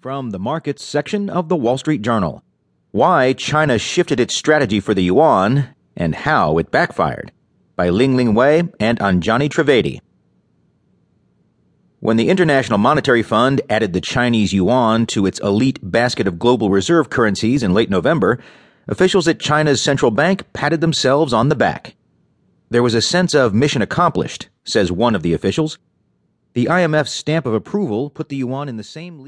From the markets section of the Wall Street Journal Why China Shifted Its Strategy for the Yuan and How It Backfired by Lingling Wei and Anjani Trivedi. When the International Monetary Fund added the Chinese yuan to its elite basket of global reserve currencies in late November, officials at China's central bank patted themselves on the back. There was a sense of mission accomplished, says one of the officials. The IMF's stamp of approval put the yuan in the same league.